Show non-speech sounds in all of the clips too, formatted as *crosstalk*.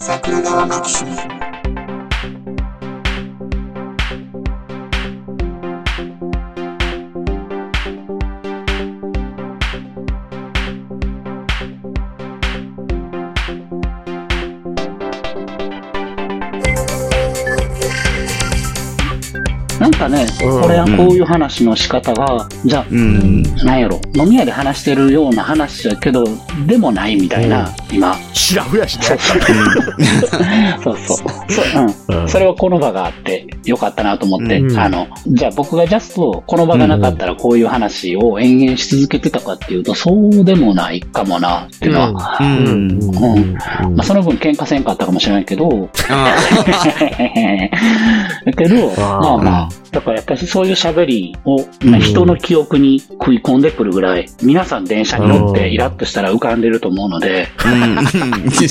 桜川マキシムなんかね、うん。これはこういう話の仕方が、じゃあ、うん。なんやろ、飲み屋で話してるような話やけど、でもないみたいな、今。シラフやしね。そう。そう。そう、うん。うん。それはこの場があってよかったなと思って、うん。あの、じゃあ僕がジャストこの場がなかったらこういう話を延々し続けてたかっていうと、そうでもないかもなっていうのは、うん。うん。まあその分喧嘩せんかったかもしれないけど、あ *laughs* だけど、まあまあ、だからやっぱりそういう喋りを、まあ人の記憶に食い込んでくるぐらい、皆さん電車に乗ってイラッとしたら浮かんでると思うので、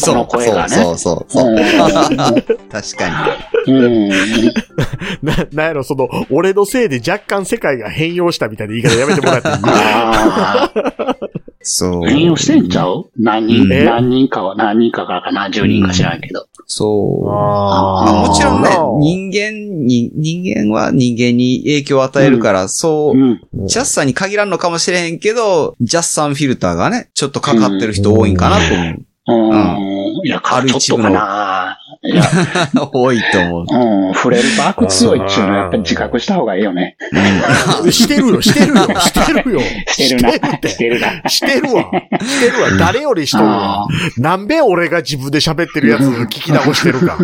この声がねそうそうそう。う確かうん。な、なん。やろ、その、俺のせいで若干世界が変容したみたいな言い方やめてもらっていい、そう。変容してん。ちゃう何人、何人かは、何人かかか何十人か知らん。けど。そう。あまあもちろんね人間に、人間は人間に影響を与えるから、そうう、ん。ジャスさんに限らんのかもしれへんけど、ジャスさんフィルターがね、ちょっとかかってる人多いんかなと思う。うん。いや、かあるちょっとかな。いや、*laughs* 多いと思う。うん、触れると悪強いっていうのはやっぱり自覚した方がいいよね。してるよ、してるよ、してるよ。してるな。してるってしてるな。してるわ。してるわ。誰よりしとるわあ。なんべ俺が自分で喋ってるやつ聞き直してるか。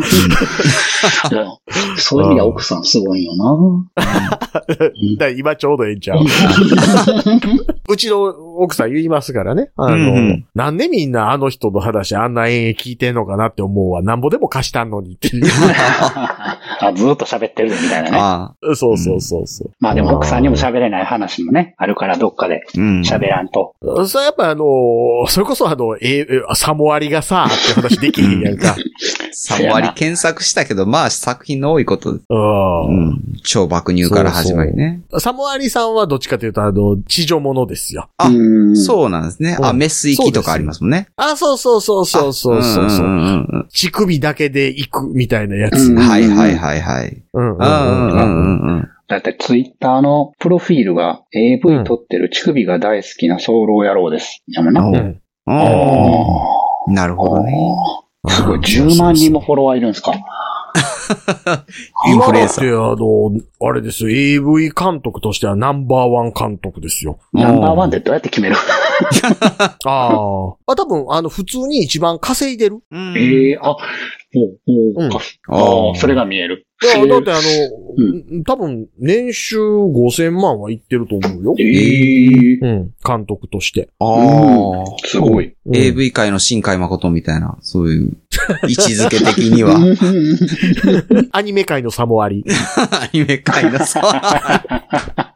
そういう意味では奥さんすごいよな。*laughs* 今ちょうどええんちゃう。*laughs* うちの奥さん言いますからね。あの、うんうんなんでみんなあの人の話あんな延々聞いてんのかなって思うわ。なんぼでも貸したんのにっていう。*laughs* あずーっと喋ってるみたいなね。あそうそうそうそう。まあでも奥さんにも喋れない話もね、あるからどっかで。喋らんと。それやっぱあのそれこそあの、ええサモアリがさ、って話できへんやんか。*laughs* サモアリ検索したけど、まあ作品の多いこと、う。うんん。超爆乳から始まりね。サモアリさんはどっちかというとあの、地上物ですよ。あうんそうなんですね。あ、うんメス行きとかありますもんね。あ、そうそうそうそうそうそうそう。乳首だけで行くみたいなやつ。はいはいはいはい。うんうんうんうんだってツイッターのプロフィールが AV 撮ってる乳首が大好きな早漏野郎です。やめな。なるほどね。ーすごい、10万人もフォロワーいるんですか。*laughs* インフルエンサー。今だって、あの、あれですよ、AV 監督としてはナンバーワン監督ですよ。ナンバーワンってどうやって決める？*laughs* ああ。あ、多分、あの、普通に一番稼いでる。うんええあ、ほう、ほう、うんかあああ、それが見える。いや、だってあうの、多分、年収5000万はいってると思うよ。ええうん、監督として。ああ。すごい。うん AV 界の新海誠みたいな、そういう *laughs* 位置づけ的には、*laughs* アニメ界のサモアリ。*laughs* アニメ界のさ、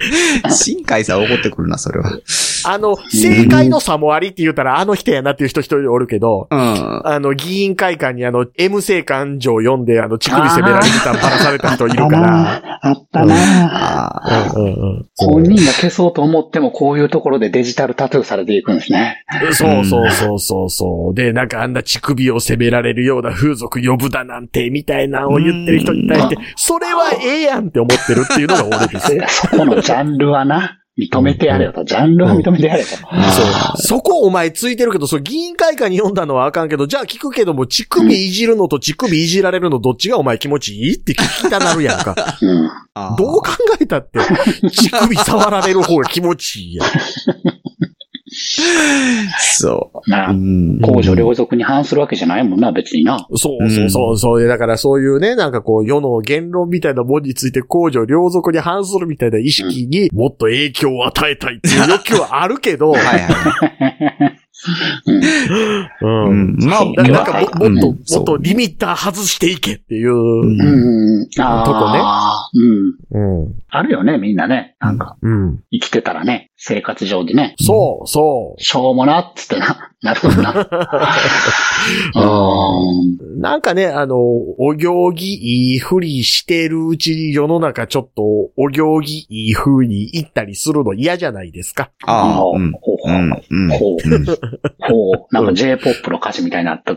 *laughs* 新海さん怒ってくるな、それは。あの、正解のサモアリって言ったらあの人やなっていう人一人おるけど、うん。あの、議員会館にあの、M 性感情読んで、あの、乳首責められてた、バラされた人いるから。あったな。あうんうんうん本人が消そうと思っても、こういうところでデジタルタトゥーされていくんですね。そうそうそうそうそう。で、なんかあんな乳首を責められるような風俗呼ぶだなんて、みたいなのを言ってる人に対して、*laughs* それはええやんって思ってるっていうのが俺です。で *laughs* そこのジャンルはな、認めてやれよと。ジャンルは認めてやれと。そう。そこお前ついてるけど、そう、議員会館に読んだのはあかんけど、じゃあ聞くけども、乳首いじるのと乳首いじられるのどっちがお前気持ちいいって聞きたなるやんか。うん。あ。どう考えたって、乳首触られる方が気持ちいいやん。*laughs* そなう。うん。公序良俗に反するわけじゃないもんな、別にな。そうそうそうそう。でだからそういうね、なんかこう、世の言論みたいなもんについて公序良俗に反するみたいな意識にもっと影響を与えたいっていう欲求はあるけど、はいはい。*laughs* うんうん。まあ、なんかもっと、もっとリミッター外していけっていう。うんとこねあ、うん。うん。あるよね、みんなね。なんか、うん。生きてたらね、生活上でね。そう、そう。しょうもなっつってな、なるもんな。*laughs* うん。なんかね、あの、お行儀いいふりしてるうちに世の中ちょっとお行儀いい風に行ったりするの嫌じゃないですか。ああ、うん。ほうほううん。うん。ほううんほう。なんか J-POP の歌詞みたいになった。*laughs*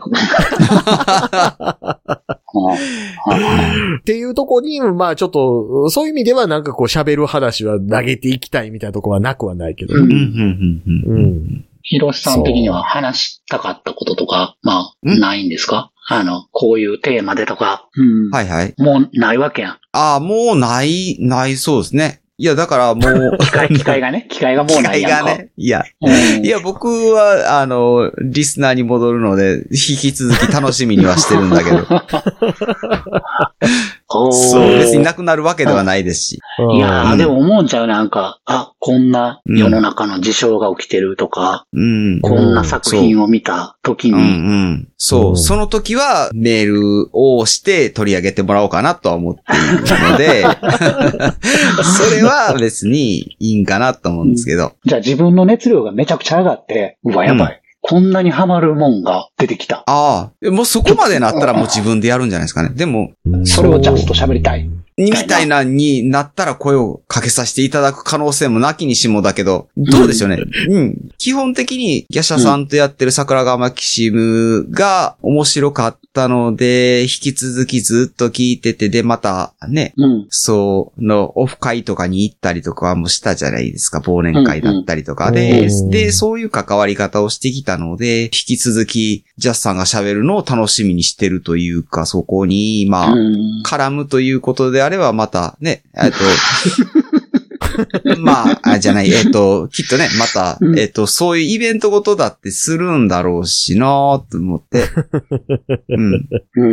っていうとこに、まあちょっと、そういう意味ではなんかこう喋る話は投げていきたいみたいなとこはなくはないけど。うんうん。うん。うん。うん。ヒロシさん的には話したかったこととか、まあ、ん？ないんですか？あの、こういうテーマでとか。うん。はいはい。もうないわけやん。ああ、もうない、ないそうですね。いや、だからもう、*laughs* 機械、機械がね。*laughs* 機械がもうない機やんか。械がね。いや、うんいや、僕は、あの、リスナーに戻るので、引き続き楽しみにはしてるんだけど。*laughs* そう、別になくなるわけではないですし。いやー、うん。でも思うんちゃうなんか、あ、こんな世の中の事象が起きてるとか、うん。こんな作品を見た時うん。に、うん。そう。う、ん。その時はメールをして取り上げてもらおうかなとは思っているので、*laughs* それは別にいいんかなと思うんですけど。じゃあ自分の熱量がめちゃくちゃ上がって、うわ、やばい。こんなにハマるもんが出てきた。ああ、もうそこまでなったらもう自分でやるんじゃないですかね。でも、それをジャスト喋りたい。みたいなになったら声をかけさせていただく可能性もなきにしもだけど、どうでしょうね。うん。基本的にギャシャさんとやってる桜川マキシムが面白かったので、引き続きずっと聞いてて、で、またね、うん。そう、の、オフ会とかに行ったりとかもしたじゃないですか。忘年会だったりとかで、うんうんで、そういう関わり方をしてきたので、引き続き、ジャスさんが喋るのを楽しみにしてるというか、そこに、まあ、うん絡むということであれば、またね、えっと、*laughs* *laughs* まあ、あじゃない、えっと、きっとね、またう、んえっと、そういうイベントごとだってするんだろうしなと思って。*laughs* うん。う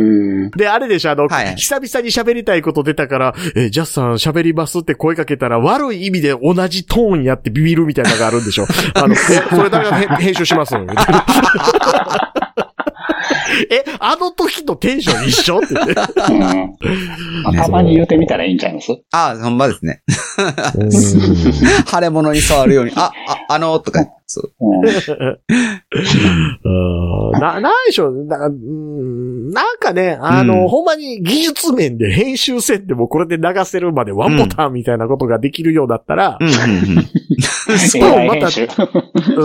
ん。で、あれでしょ、あの、はい久々に喋りたいこと出たから、え、ジャスさん喋りますって声かけたら、悪い意味で同じトーンやってビビるみたいなのがあるんでしょ。あの、*laughs* え、それだから編編集します。*laughs* え、あの時とテンション一緒って言って。うんまあたまに言うてみたらいいんちゃいます？あほんまですね。腫れ物に触るように、あ、あ、あの、とか、そう。うんうんな、なんでしょう、なうんなんかね、あの、うんほんまに技術面で編集せんでもこれで流せるまでワンボタンみたいなことができるようだったらう、ん。そうまたそう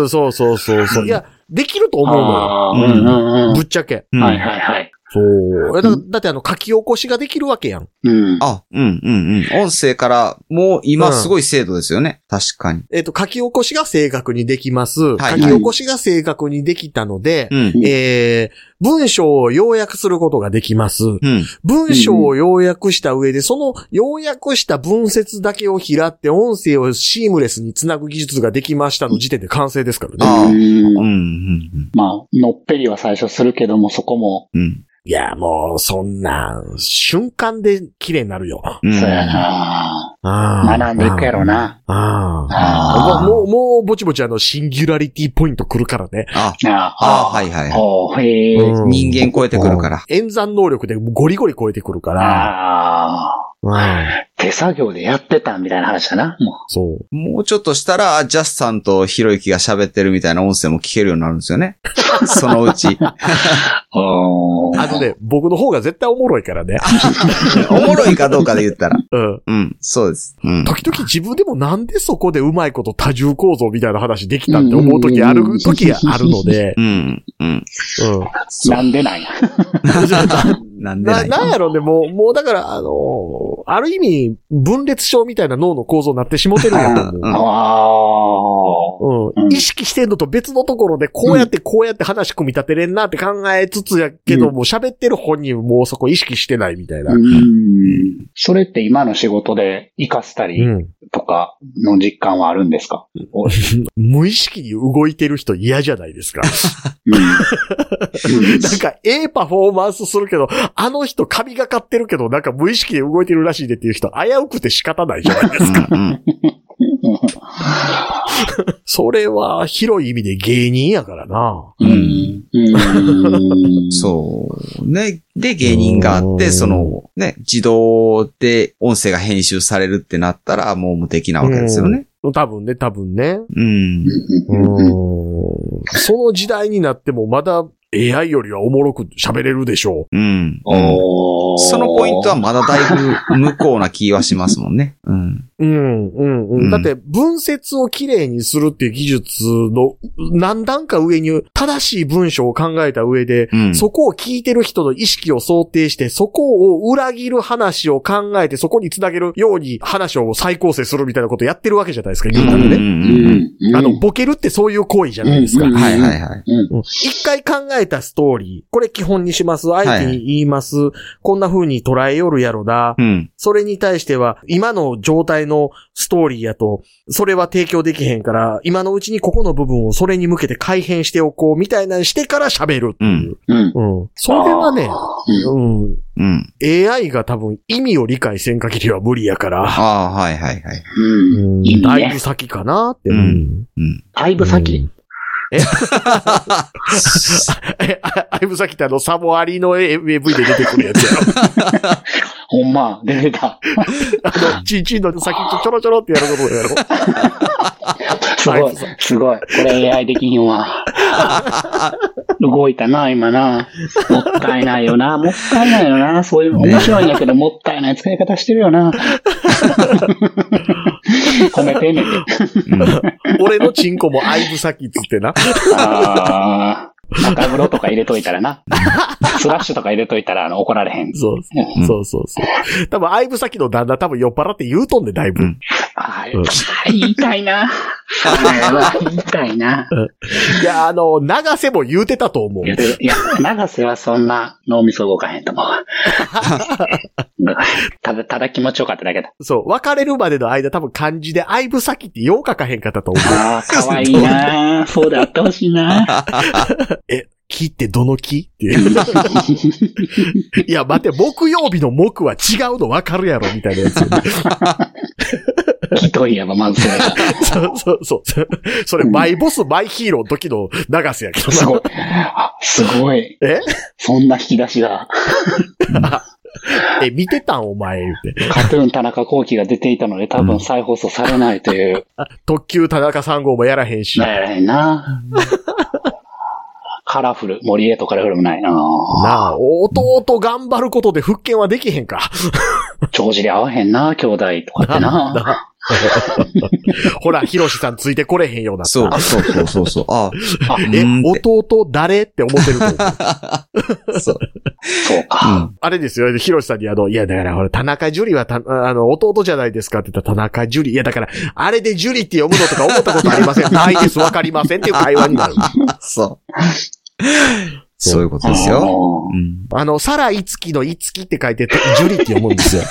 そうそうそう。*laughs* いや、できると思うのよ。あーうんうんうんぶっちゃけ。うんはいはいはい。そう。えだだってあの、書き起こしができるわけやん。うん。あ、うん、うん、うん。音声から、もう今すごい精度ですよね。確かに。えっ、と、書き起こしが正確にできます。はい書き起こしが正確にできたので、うん。えー、文章を要約することができます。うん。文章を要約した上で、その要約した文節だけを拾って音声をシームレスにつなぐ技術ができましたの時点で完成ですからね。ああうんうん、うん、まあ、のっぺりは最初するけども、そこも、うん。うん。いや、もう、そんな、瞬間で綺麗になるよ。うんそうやな学んでいくやろな。ああ。もう、もう、ぼちぼちあの、シンギュラリティポイント来るからね。あ、ああはいはいはいおーへえ。うん人間超えてくるから。演算能力でゴリゴリ超えてくるから。手作業でやってたみたいな話だな。もそう。もうちょっとしたら、あジャスさんとひろゆきが喋ってるみたいな音声も聞けるようになるんですよね。*laughs* そのうち。あのね、僕の方が絶対おもろいからね。*laughs* おもろいかどうかで言ったら。*laughs* うん。うん、そうです。うん。時々自分でもなんでそこでうまいこと多重構造みたいな話できたって思う時ある時があるので、*laughs* うん、うん。うん。なんでなんや。な、なんでないなんやろね、もう、もうだから、あのーある意味、分裂症みたいな脳の構造になってしもてるんやと思う。うんああ。うん。うん意識してんのと別のところで、こうやってこうやって話組み立てれんなって考えつつやけど、うんもう喋ってる本人もうそこ意識してないみたいな。うん。それって今の仕事で活かしたりうん。とかの実感はあるんですか？お *laughs* 無意識に動いてる人嫌じゃないですか。うん *laughs* なんか、ええパフォーマンスするけど、あの人髪がかってるけど、なんか無意識で動いてるらしいでっていう人、危うくて仕方ないじゃないですか。*laughs* それは広い意味で芸人やからな。うん。うん。*laughs* そう。ね。で、芸人があって、うんその、ね、自動で音声が編集されるってなったら、もう無敵なわけですよね。多分ね、多分ね。うん。うん。その時代になってもまだ AI よりはおもろく喋れるでしょうん。そのポイントはまだだいぶ無効な気はしますもんね。*laughs* うん。う。うん、うん、ううんん。だって、分節をきれいにするっていう技術の何段か上に正しい文章を考えた上で、うん。そこを聞いてる人の意識を想定して、そこを裏切る話を考えて、そこにつなげるように話を再構成するみたいなことをやってるわけじゃないですか、言うたらね。うんうんうん。あの、ボケるってそういう行為じゃないですか。うんはいはいはい。一回考えたストーリー、これ基本にします。相手に言います。こんな風に捉えよるやろな。うん。それに対しては、今の状態のストーリーやと、それは提供できへんから、今のうちにここの部分をそれに向けて改変しておこう、みたいなのしてから喋るっていう。うん。うん。それはね、うんうん。うん。AI が多分意味を理解せん限りは無理やから、ああ、はいはいはい。うん。だいぶ先かなって。うん。だいぶ先。え？*laughs* え、ああいぶさってあの、サボアリの AV で出てくるやつやろ。ほんま、出てた。あの、チンチンの先ちょろちょろってやることやろ。すごい、すごい。これ AI できひんわ。動いたな、今な。もったいないよな。もったいないよな。そういう、面白いんやけど、もったいない使い方してるよな。*laughs* 褒めてんねんて。俺のチンコもあいぶ先っつってな。あー中風呂とか入れといたらな。*laughs* スラッシュとか入れといたら、あの、怒られへん。そううんそうそうそう。多分、あいぶ先の旦那多分酔っ払って言うとんで、だいぶ。うんあーうん言いたいな。言いたいな。いや、あの、長瀬も言うてたと思うい。や、でいや長瀬はそんな脳みそ動かへんと思う。*laughs* *laughs* ただ、ただ気持ちよかっただけだ。そう、別れるまでの間多分漢字であいぶ先ってよう書かへんかったと思う。ああ、かわいいな *laughs* そうであってほしいな *laughs* え、木ってどの木っていう。いや、待って、木曜日の木は違うの分かるやろ、みたいなやつよね。木といえばまずそれが。そうそうそう。それ、マイボス、マイヒーローの時の長瀬やけどな。すごい。あ、すごい。えそんな引き出しが。*laughs* え、見てたん？お前、言うて。カトゥーン田中幸喜が出ていたので多分再放送されないという。*laughs* 特急田中3号もやらへんし。なやらへんなカラフル。森へとカラフルもないななあ、弟頑張ることで復権はできへんか。帳尻合わへんな兄弟とかってななあ *laughs* ほら、ヒロシさんついてこれへんような。そう、そうそうそうそう。ああ、え弟誰って思ってると思う。あ、*laughs* そう。そううか。ん。あれですよ、ヒロシさんにあの、いや、だから、ほら、田中樹はた、あの、弟じゃないですかって言ったら、田中樹いや、だから、あれで樹里って読むのとか思ったことありません。*laughs* ないです、わかりませんっていう会話になる。そう。そういうことですよ。あーうん。あの、サライツキのイツキって書いて、樹里って読むんですよ。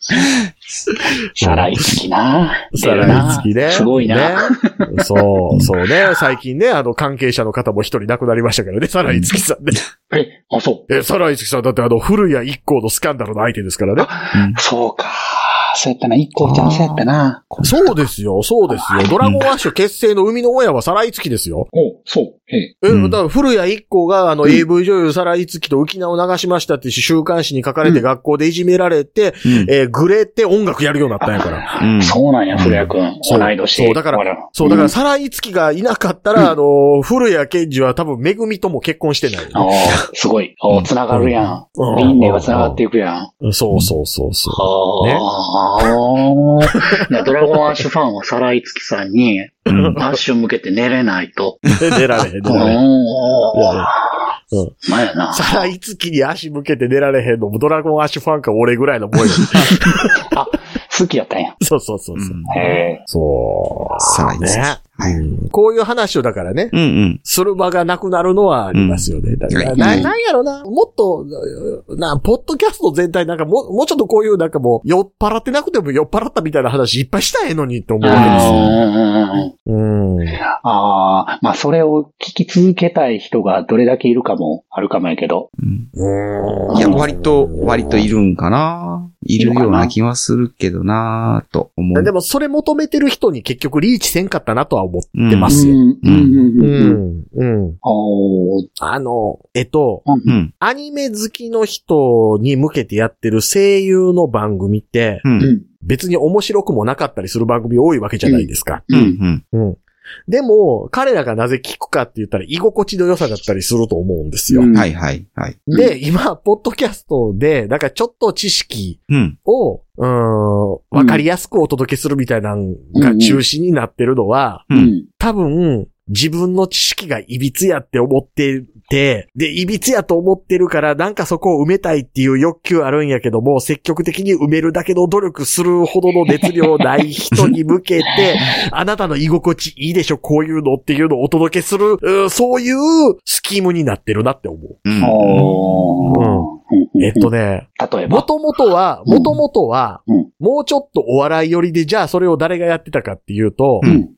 *laughs* サライツキなサライツキね。すごいな。ね。*laughs* そう、そうね。最近ね、あの、関係者の方も一人亡くなりましたけどね、サライツキさんね。え、あ、そう。え、サライツキさんだってあの、古谷一行のスキャンダルの相手ですからね。そうか。そうやったな。一個ちゃんそうやったな。そうですよ、そうですよ。ドラゴンアッシュ結成の生みの親はサライツキですよ。お、そう。ええ。え、うんだから古谷一行があの、AV 女優サライツキと浮き名を流しましたって週刊誌に書かれて学校でいじめられて、うん。えーグレって音楽やるようになったんやから。うんそうなんや、古谷くん。そう同い年。そうだからほそう、だから、サライツキがいなかったら、あの、古谷健二は多分、めぐみとも結婚してないああ、すごい。おうん繋がるやん。うん輪廻が繋がっていくやん。そうそうそうそああ。ねドラゴンアッシュファンはサライツキさんに、うん。アッシュ向けて寝れないと。う。出られへん、出おられへん。ーうん。まやな。サライツキに足向けて出られへんのも、ドラゴンアッシュファンか俺ぐらいのもんよ。*laughs* あ、好きやったんや。そうそうそうそう。へえ。そう。サライツキね。はいうんこういう話をだからね、うんうん。する場がなくなるのはありますよね。だから、うんな、なんやろな、もっと、な、ポッドキャスト全体なんかもう、もうちょっとこういうなんかもう、酔っ払ってなくても酔っ払ったみたいな話いっぱいしたらええのにって思うわけですよ。ああ、まあそれを聞き続けたい人がどれだけいるかもあるかもやけど。うんいや、割と、割といるんかないるような気はするけどなと思う。でもそれ求めてる人に結局リーチせんかったなとは思ってますよ。うん、うん、ううん、うん。ん。うん。おーあの、えっと、うん。アニメ好きの人に向けてやってる声優の番組って、う。うんん、別に面白くもなかったりする番組多いわけじゃないですか。うん。うん。うん。でも、彼らがなぜ聞くかって言ったら居心地の良さだったりすると思うんですよ。うんはいはいはい。で、今、ポッドキャストで、なんかちょっと知識うん。を、うーん、わかりやすくお届けするみたいなのが中心になってるのは、う。うんん。多分、自分の知識が歪やって思ってて、で、歪やと思ってるから、なんかそこを埋めたいっていう欲求あるんやけども、積極的に埋めるだけの努力するほどの熱量ない人に向けて、*laughs* あなたの居心地いいでしょ、こういうのっていうのをお届けする、うんそういうスキームになってるなって思う。うん。おーえっとね、例えば。もともとは、うん。もともとはうん、もうちょっとお笑い寄りで、じゃあそれを誰がやってたかっていうとう、ん。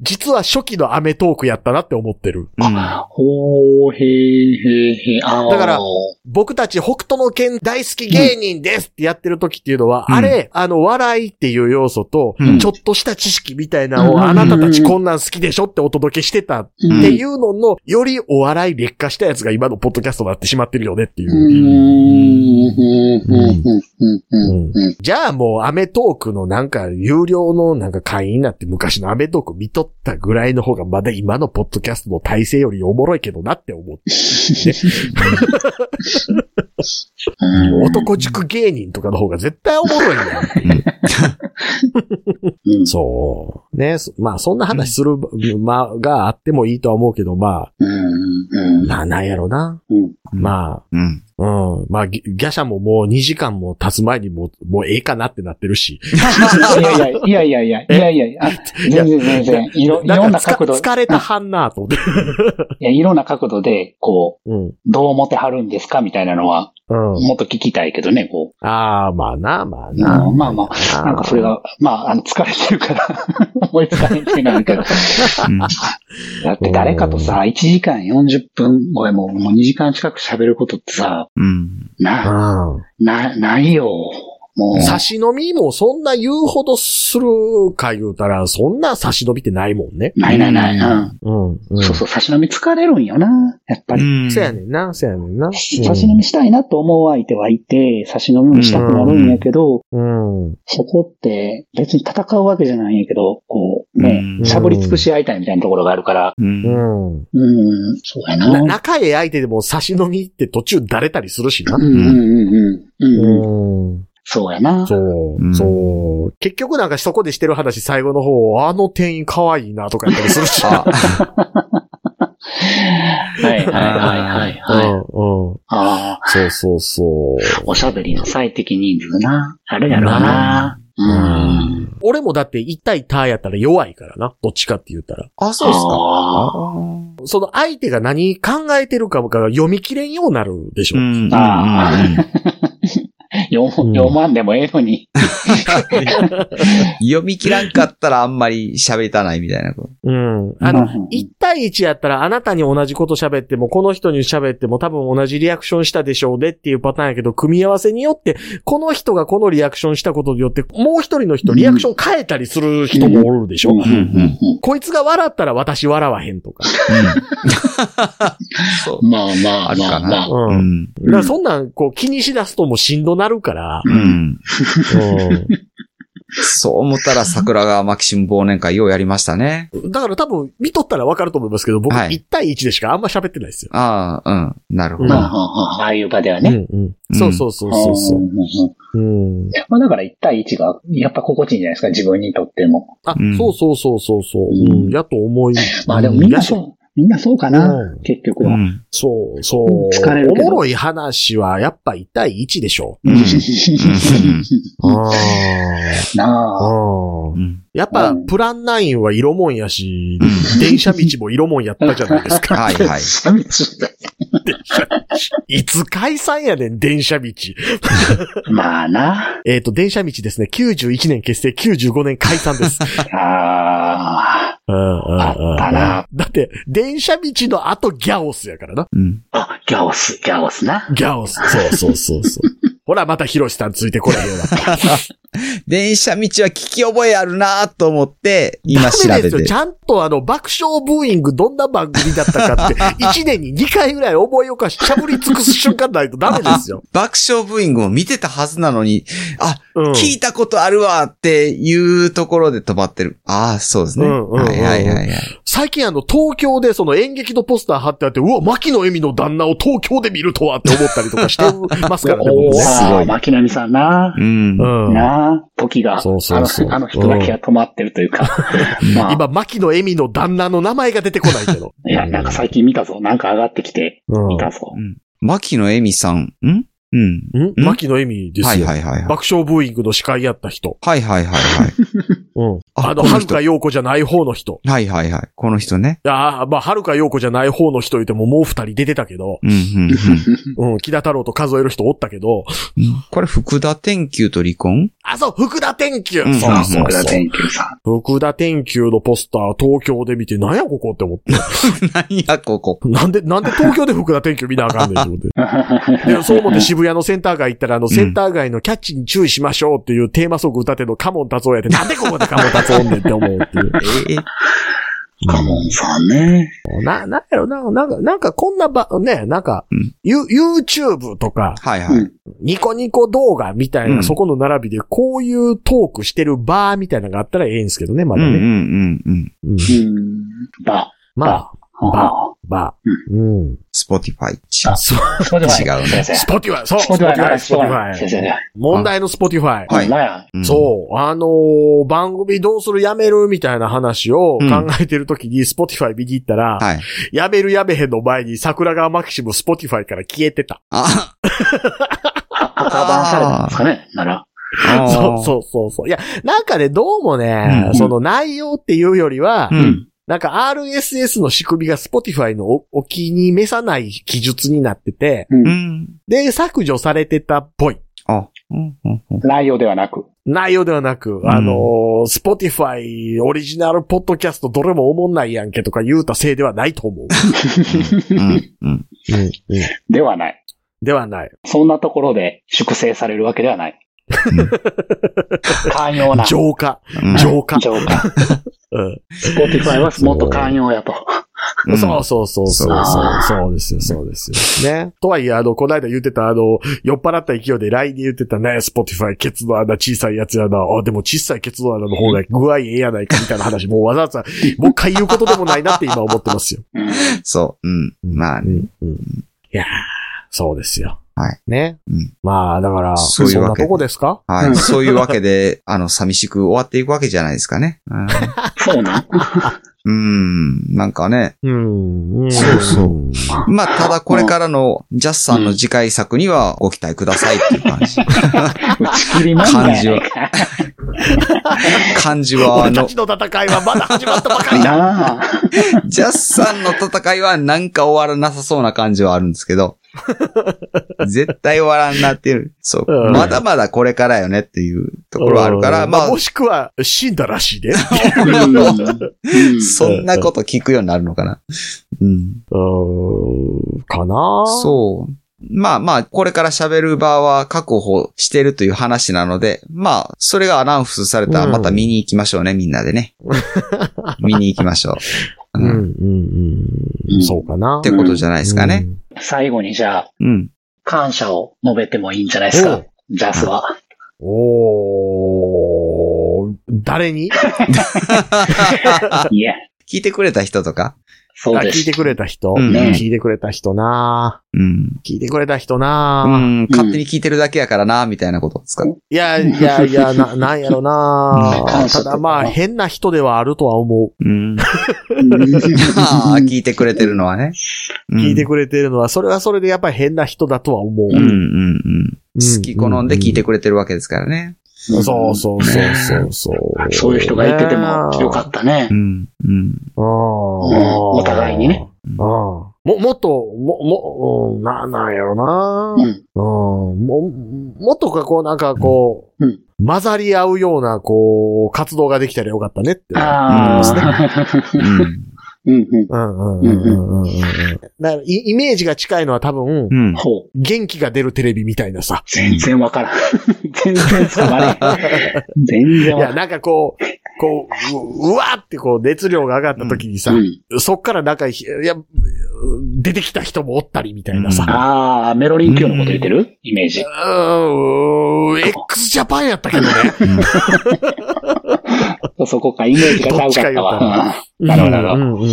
実は初期のアメトークやったなって思ってる。うん。ほー、へー、へー、へー、だから僕たち北斗の剣大好き芸人ですってやってる時っていうのは、うん。あれ、あの、笑いっていう要素と、うん。ちょっとした知識みたいなのを、うん。あなたたちこんなん好きでしょってお届けしてたっていうのの、よりお笑い劣化したやつが今のポッドキャストになってしまってるよねっていうじゃあもうアメトークのなん。か有料のなん。か会員になって昔のアメトーク見とったぐらいの方がまだ今のポッドキャストの体制よりおもろいけどなって思って。うん男塾芸人とかの方が絶対おもろいんだよ。うんそう。ね。そまあそんな話する、まあ、があってもいいとは思うけど、まうん、うあ、ん、まあなんやろな。うん。まうん。あ、うん。まあ、ギギャシャももう2時間も経つ前にもう、もうええかなってなってるし。いやいや、いやいやいや、いやいやいや、あ全然全然、いろ、いろんな角度、疲れたはんなと思って。いや、いろんな角度で、こうん。う、どう思ってはるんですかみたいなのは、うん。もっと聞きたいけどね、こああ、まあな、まあう。な。うんまあまあ、なんかそれが、まあ、あの、疲れてるから、*laughs* 思いつかへんっていうのはあるけど。だって誰かとさ、1時間40分、ごめんもうもう2時間近く喋ることってさ、うん。な、うん。な、ないよ。もう。差し飲みもそんな言うほどするか言うたら、そんな差し飲みってないもんね。ないないない。うん。うん。うん。そうそう、差し飲み疲れるんよな。やっぱり。うん。そうやねんな、そうやねんな。差し飲みしたいなと思う相手はいて、差し飲みもしたくなるんやけど、うん。そこって別に戦うわけじゃないんやけど、こう、ねう、んしゃぶり尽くし合いたいみたいなところがあるから、うん。うん。うん、そうやなな。仲ええ相手でも差し飲みって途中だれたりするしなうん。うんうんうん。うん、うん。そうやな。そう、そう。結局なんかそこでしてる話最後の方、あの店員可愛いなとかやったりするし。*laughs* はいはいはいはい、はい。うんうん。ああ。そうそうそう。おしゃべりの最適人数な。あるやろな。うん。俺もだって1対ターやったら弱いからな。どっちかって言ったら。あ、そうですか。その相手が何考えてるかが読み切れんようになるでしょ。うん。ああ。*laughs* *laughs* 読ま万でもええのに。*laughs* 読み切らんかったらあんまり喋りたないみたいな。うん。あの、1対1やったらあなたに同じこと喋っても、この人に喋っても多分同じリアクションしたでしょうねっていうパターンやけど、組み合わせによって、この人がこのリアクションしたことによって、もう一人の人リアクション変えたりする人もおるでしょ。うんうん、こいつが笑ったら私笑わへんとか。*laughs* まあまあ、あるかな。まあまあ、うん。だからそんなん、こう気にしだすともしんどなるから。うん。うん。そう思ったら桜川マキシム忘年会ようやりましたね。だから多分、見とったらわかると思いますけど、僕はい1対1でしかあんま喋ってないですよ。ああ、うん。なるほど。まあ、ああいう場ではね。うんうん。そうそうそうそうそううん。まあだから1対1がやっぱ心地いいんじゃないですか、自分にとっても。あ、うんそうそうそうそうそう。うんうん。やと思い。まあでもみんなそう、みんなそうかな、うん結局は。うん。そう、そう。疲れるけどおもろい話はやっぱ1対1でしょ。うんあなあ。やっぱ、うんプラン9は色もんやし、電車道も色もんやったじゃないですか。*laughs* はいはい。いつ解散やねん、電車道。*laughs* まあな。えっと、電車道ですね。91年結成、95年解散です。*laughs* あうんうんうんあったなだって、電車道の後ギャオスやからな。うん。あ。あ、ギャオス、ギャオスな。ギャオス。そうそうそうそう。*laughs* ほら、またヒロシさんついてこれへんわ。*laughs* 電車道は聞き覚えあるなと思って、今調べダメですよ。てち。ゃんとあの、爆笑ブーイングどんな番組だったかって、*laughs* 1年に2回ぐらい覚えようかし、しゃぶり尽くす瞬間ないとダメですよ。*laughs* 爆笑ブーイングも見てたはずなのに、あ、うん。聞いたことあるわっていうところで止まってる。ああ、そうですね。うんうんうんうんはいはいはいはい。最近あの、東京でその演劇のポスター貼ってあって、うわ、牧野恵美の旦那を東京で見るとはって思ったりとかしてますからね、僕ね。すごいああ、牧波さんな。うん。うん。なあ、時が、そうそうそうあの人だけが止まってるというか。*laughs* まあ、今、牧野恵美の旦那の名前が出てこないけど。いや、なんか最近見たぞ。なんか上がってきて、うん。見たぞ。牧野恵美さん、ん？うん。ん？牧野恵美ですよ。はいはいはいはい。爆笑ブーイングの司会やった人。はいはいはいはい。うん。あの、はるか陽子じゃない方の人。はいはいはい。この人ね。ああ、まあ、はるか陽子じゃない方の人言ってももう二人出てたけど、うんうんうんうん、木田太郎と数える人おったけど、うん。これ福田天球と離婚？あ、そう、福田天球、うんそうそう福田そう。天球さん。福田天球のポスター東京で見て、なんやここって思って。*laughs* 何やここ。なんで、なんで東京で福田天球見なあかんねんって思って。*laughs* で、そう思って渋谷のセンター街行ったら、あの、センター街のキャッチに注意しましょうっていうテーマソング歌ってんのカモン達夫やって、なんでここでカモン達夫おんねんって思うっていう。ええカモンさんね。な、なんやろ、なんか、なんか、なんかこんなば、ね、なんか、うんユ YouTube とか、はいはい。うんニコニコ動画みたいな、うんそこの並びで、こういうトークしてるバーみたいなのがあったらええんですけどね、まだね。うんうんうんうん。うんうん。ば、まあ、あバー。うん。スポティファイ。あそう、スポティファイ。違う先生。スポティファイ、そう、スポティファイ、スポティファイ。問題のスポティファイ。はいそう。あのー番組どうするやめるみたいな話を考えてるときに、スポティファイ見に行ったら、はい。やめるやめへんの前に桜川マキシムスポティファイから消えてた。あ、赤番されたんですかねなら。そうそうそうそう。いや、なんかね、どうもね、うんその内容っていうよりは、うん。なんか RSS の仕組みが Spotify のおお気に召さない記述になってて、う。うんん。で、削除されてたっぽい。あ、うんうんうん内容ではなく。内容ではなく、あのー、Spotify オリジナルポッドキャストどれも思んないやんけとか言うたせいではないと思う。*laughs* ではない。ではない。そんなところで粛清されるわけではない。寛容な。浄化。うん浄化。浄化。うん Spotify はもっと寛容やと。うんそうそうそうそうそう。そうそうですよ、そうですよ。ね。とはいえ、あの、この間言ってた、あの、酔っ払った勢いで LINE で言ってたね、 Spotify、ケツの穴小さいやつやな。あ、でも小さいケツの穴の方が具合ええやないかみたいな話、もうわざわざ、*laughs* もう一回言うことでもないなって今思ってますよ。うんそう。うん。まあう、ん、うん。いやー、そうですよ。はい。ね。うんまあ、だから、そいうわけなとこですか？はい。うんそういうわけで、*laughs* あの、寂しく終わっていくわけじゃないですかね。*laughs* そうなんうん。うん。なんかね。うん。うんそうそうまあ、ただこれからのジャスさんの次回作にはご期待くださいっていう感じ。打ち切り漫画やないか。*laughs* 感じは、あの、俺たちの戦いはまだ始まったばかりだ。ジャスさんの戦いはなんか終わらなさそうな感じはあるんですけど。*laughs* 絶対終わらんなっていう。そう。うんまだまだこれからよねっていうところはあるから、まあうんも、しくは死んだらしいで。うんうん *laughs* そんなこと聞くようになるのかな。うん。うーん、かなそう。まあまあ、これから喋る場は確保してるという話なので、まあ、それがアナウンスされたらまた見に行きましょうね、みんなでね。*laughs* 見に行きましょう。う、うんん。うん、うん。うんそうかな。ってことじゃないですかね。最後にじゃあ、うん。感謝を述べてもいいんじゃないですか？ジャスは。うん。おー、誰に？*laughs* いえ、聞いてくれた人とか？あそうです。聞いてくれた人、うんね聞いてくれた人なうん。聞いてくれた人な、うん。勝手に聞いてるだけやからな、みたいなことですか？いやいやいや、な、*laughs* なんやろなただまあ、変な人ではあるとは思うん。うん *laughs* ああ、聞いてくれてるのはね。う。聞いてくれてるのは、それはそれでやっぱり変な人だとは思う。うんうんうん。好き好んで聞いてくくれてるわけですからね。そうそうそうそうそう。そういう人がいててもよかったねう。ん。うん。た。お互いにね。うんも、もっと、も、も、うんな、なんやろなうん。うん。も、もっとか、こう、なんか、こう、うん混ざり合うような、こう、活動ができたらよかったねって。あうんあ。うん。*laughs* うんうん。うんうんうんうんうんうん。だからイイメージが近いのは多分、うん。ほう。元気が出るテレビみたいなさ。全然わからん。*laughs* 全然伝われん。*laughs* 全然いや。なんかこう、こう、ううわーってこう熱量が上がった時にさ、うんそっからなんか、いや、出てきた人もおったりみたいなさ。ああ、メロリン級のこと言ってる？イメージ。うーん、x ジャパンやったけどね。*laughs* そこか、イメージがちゃうかったわ。うんなるほど、なるほど。うんうんうん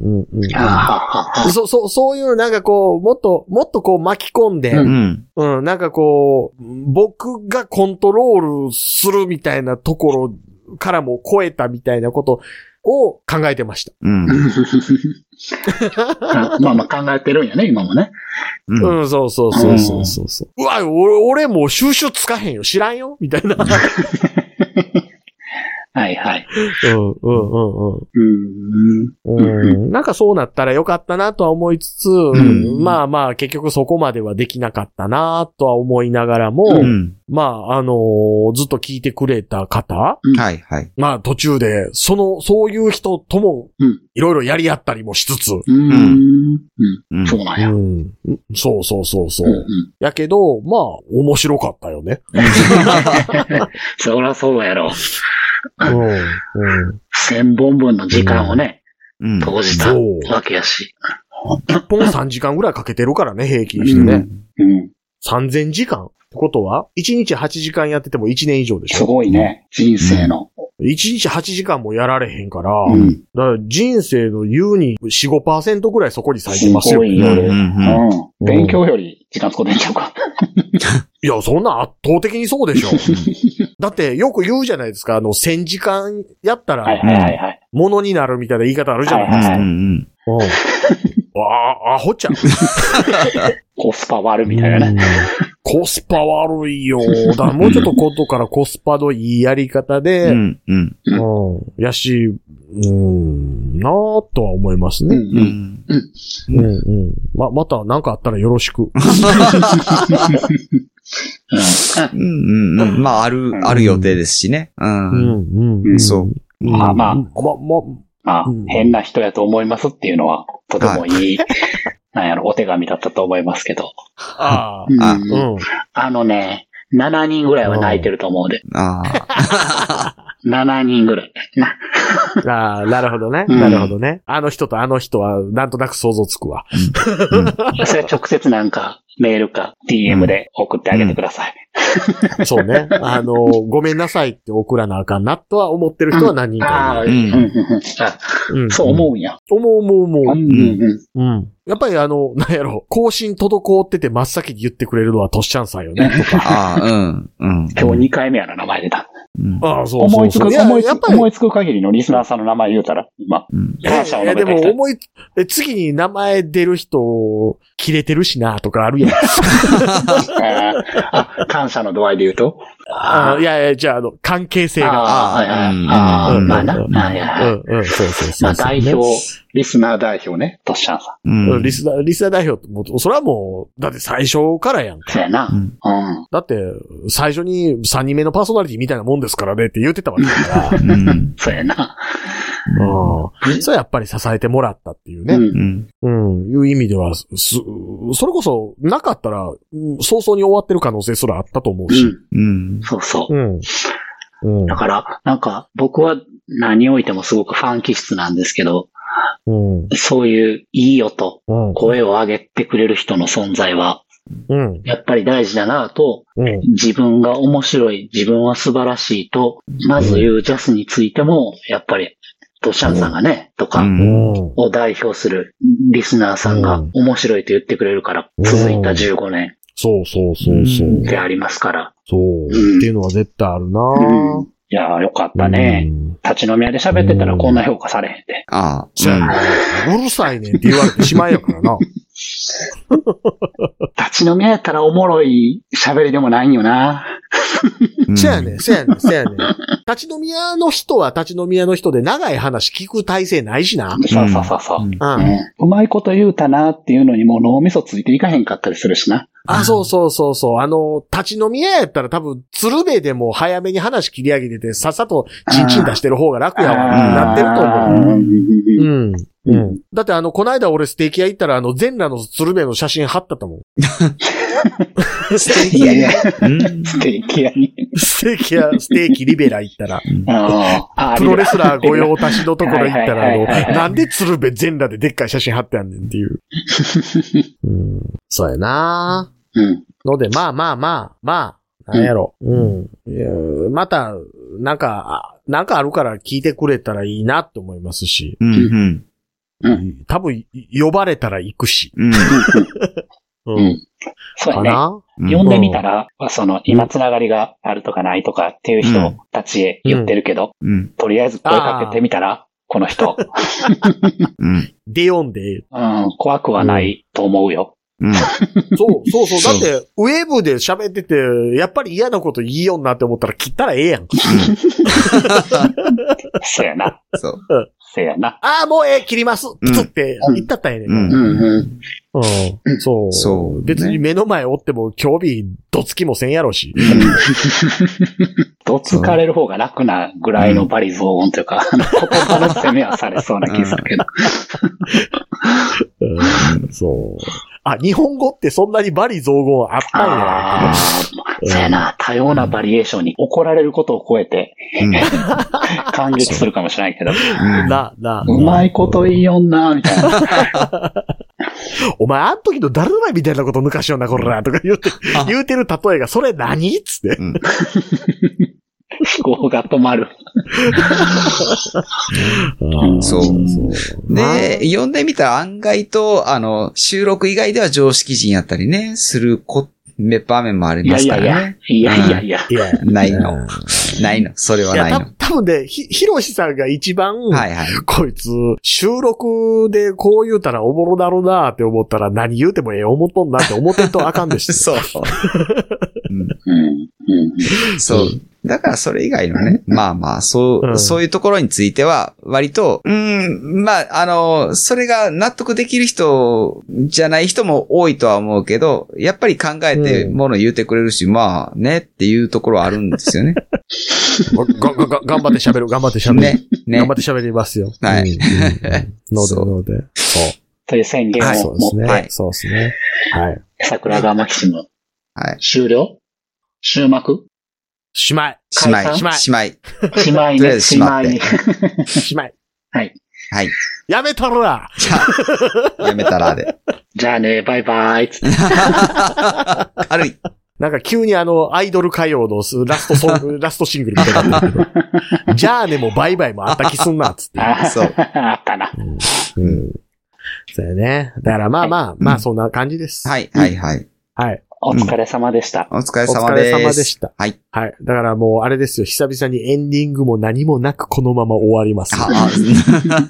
うんうん。あはははそう、そう、そういうなんかこう、もっと、もっとこう巻き込んで、ううん。うん、なんかこう、僕がコントロールするみたいなところからも超えたみたいなことを考えてました。うん。まあまあ考えてるんやね、今もね。うん。うん、そうそうそうそうそうそう。うわ、俺、俺もう収集つかへんよ。知らんよみたいな。*laughs* はいはい。うん、うん、うん、うーん。うん。うん。なんかそうなったらよかったなとは思いつつ、んまあまあ結局そこまではできなかったなとは思いながらも、うん。まああのーずっと聞いてくれた方うんはい、はい。まあ途中で、その、そういう人ともうん、いろいろやり合ったりもしつつ、うーん。うん。うん。そうなんや。うんうん。そうそうそうそう。うん。やけど、まあ、面白かったよね。*laughs* そりゃそうやろ。千本分の時間をね、うん。投じたわけやし。一本3時間ぐらいかけてるからね、平均してね。うん。3000時間ってことは ?1 日8時間やってても1年以上でしすょごいね。人生の。?1 日8時間もやられへんから、うん。だから人生の優に4、5%ぐらいそこに割いてますよ。いすごいよ。うんううんん。勉強より時間使ってんちゃうか。*laughs* や、そんな圧倒的にそうでしょ。*laughs* だってよく言うじゃないですか、あの、1000時間やったはいら、はいはいはい。ものになるみたいな言い方あるじゃないですか。はいうんうん。うん。あ、アホちゃん。*laughs* コスパ割るみたいなコスパ悪いよ。だからもうちょっと今からコスパのいいやり方で、うん、うんうん。やし、うん、なぁとは思いますね。うんううん。ん。うん、うん。ま、また何かあったらよろしく。*laughs* うんうんうん。まあ、ある、ある予定ですしね。う。うんん、うん。そう。まあまあま、ま、まあうん、変な人やと思いますっていうのは、とてもいい、*laughs* なんやろ、お手紙だったと思いますけど。あうんあ、あうん。あのね、7人ぐらいは泣いてると思うで。ああ。*laughs* 7人ぐらい。な。*laughs* ああ、なるほどね。うんなるほどね。あの人とあの人は、なんとなく想像つくわ。*laughs* それは直接なんか、メールか DM で送ってあげてください。*laughs* そうね。あの、ごめんなさいって送らなあかんなとは思ってる人は何人ああ、かいる。うんうんうんあうんそう思うんや。思う思う思う。うんうんうん。やっぱりあの、なんやろ、更新滞ってて真っ先に言ってくれるのはトシちゃんさんよね、とか。ああ、うん。うん。今日2回目やな、名前出た。うん。ああ、そう思いつく、そうそう。思いつく、やっぱり、思いつく限りのリスナーさんの名前言うたら、今。うん。感謝をで述べた人も思い、え次に名前出る人、切れてるしな、とかあるやん。*laughs* 感謝の度合いで言うと？あいやいや、じゃあ、あの、関係性が。ああ、はいはい。うんああ、うんまあな、うんまあ、いや、うん、うん、そうそうそうまあ。代表、リスナー代表ね、トッシャンさん。うん。リスナー、リスナー代表って、もう、それはもう、だって最初からやんか。そうやな。ううんん。だって、最初に3人目のパーソナリティみたいなもんですからねって言ってたわけだから。うん。*laughs* そうやな。うん。それやっぱり支えてもらったっていうね。うん。うん。うん。いう意味では、す、それこそ、なかったら、うん早々に終わってる可能性すらあったと思うし。うん。うん。そうそう。うん。うんだ。から、なんか、僕は何においてもすごくファン気質なんですけど、うん。そういういい音、うん。声を上げてくれる人の存在は、うん。やっぱり大事だなと、うん。自分が面白い、自分は素晴らしいと、まず言うジャスについても、やっぱり、トシャンさんがね、とか、うん。を代表するリスナーさんがうん面白いと言ってくれるから、うん続いた15年そうそうそうそう。でありますから。そう。うんっていうのは絶対あるなうん。いやー、よかったね。うん立ち飲み屋で喋ってたらこんな評価されへんで。ああ。そうやな *laughs* うるさいねんって言われてしまいやからな。*laughs* 立ち飲み屋やったらおもろい喋りでもないんよな。うんせやねん、せやねん、せやねん。立ち飲み屋の人は立ち飲み屋の人で長い話聞く体制ないしな。そうそうそうそう。うんうまいこと言うたなっていうのにもう脳みそついていかへんかったりするしな。あ、そうそうそうそう。あの、立ち飲み屋やったら多分、鶴瓶でも早めに話切り上げてて、さっさとチンチン出してる方が楽やわ、なってると思う。う。うん。ううんん。だってあの、この間俺ステーキ屋行ったらあの、全裸の鶴瓶の写真貼ったと思う。素いやいや、うんステーキ屋に。ステーキ屋、ステーキリベラ行ったら、*laughs* ああプロレスラー御用達のところ行ったら、あの、なんで鶴瓶全裸ででっかい写真貼ってあんねんっていう。*laughs* うん。そうやなうん。ので、まあまあまあ、まあ、なんやろ。うん。いやまた、なんか、あなんかあるから聞いてくれたらいいなって思いますし、うん、うん。うん。多分呼ばれたら行くし。うん。ううん。そうやね。呼んでみたら、その、今つながりがあるとかないとかっていう人たちへ言ってるけど、うん。とりあえず声かけてみたら、この人、うん。で読んで。うん、怖くはないと思うよ。うん。そう、そうそう。そうだって、ウェブで喋ってて、やっぱり嫌なこと言いよんなって思ったら切ったらええやん。*laughs* せやな。そう。せやな。ああ、もうええ、切ります。プツって言ったったらええねん。うんうんうん。うん。そう。そうね別に目の前おっても興味どつきもせんやろし。どつかれる方が楽なぐらいのバリ雑音というか、あの言葉の攻めはされそうな気するけど。うんそう。あ、日本語ってそんなにバリ造語あったんや。ああ、そうやな。多様なバリエーションに怒られることを超えてうん。*laughs* 感激するかもしれないけど、うんな、な。うまいこと言いよんな、みたいな。*laughs* お前、あん時の誰だみたいなこと抜かしよんな、こら、とか言うて、言うてる例えが、それ何っつって。*laughs* 思考が止まる。うんそう。で、読んでみたら案外と、あの、収録以外では常識人やったりね、するこ、め場面もありいやますいやいやからね。、いやいやいや。いや、ないのうん。ないの。それはいなや、いのた。多分ね、ひ、ひろしさんが一番、はいはい。こいつ、収録でこう言うたらおもろだろうなって思ったら何言うてもええ思っとんなって思ってんとあかんでしそう。*laughs* うんうん。うん。そう。だからそれ以外のね、まあまあ、そう、うんそういうところについては、割と、うん、まあ、あの、それが納得できる人じゃない人も多いとは思うけど、やっぱり考えてうんもの言うてくれるし、まあねっていうところはあるんですよね。*laughs* が、が、が、頑張って喋る、頑張って喋る。ね。ね頑張。って喋りますよ。はいうんうんうんので、そうので。そう。という宣言はいそうですね。を持って、はいそうですね。はい。桜川マキシムはい。終了？終幕？しまい。しまい。しまい。しまいね、とりあえずしまいね。*laughs* しまい。はい。はい。やめとるわじゃあ、*laughs* やめたらで。じゃあね、バイバイ。つって軽い。なんか急にあの、アイドル歌謡のすラストソング、*laughs* ラストシングルみたいになってるけど。じゃあねもバイバイもあった気すんな、つって。あそうあったな。うん。そうやね。だからまあまあ、まあそんな感じです。はい、はい、はい。はい。お疲れ様でした。お疲れお疲様です。れ様でした。はい。はい。だからもうあれですよ。久々にエンディングも何もなくこのまま終わります。あ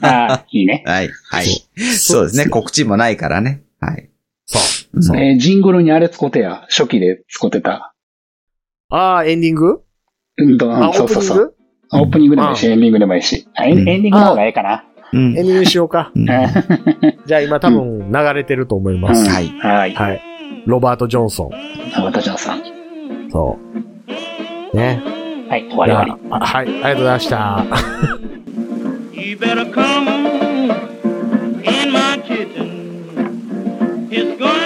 あ *laughs* あ、いいね。はい、はい。そそうですね。告知もないからね。はい。そう。そう。えージングルにあれ使ってや。初期で使ってた。ああ、エンディング？うんと、あ、オそうそうそう。オープニング？でもいいし、エンディングでもいいし。あエンディングの方がええかな。うんエンディングにしようか。うんはじゃあ今多分流れてると思います。はい。い。はい。ロバート・ジョンソン。中田ジョンさん。そう。ね。はい、終わり終わり。あはい。ありがとうございました。You better come in my kitchen. It's going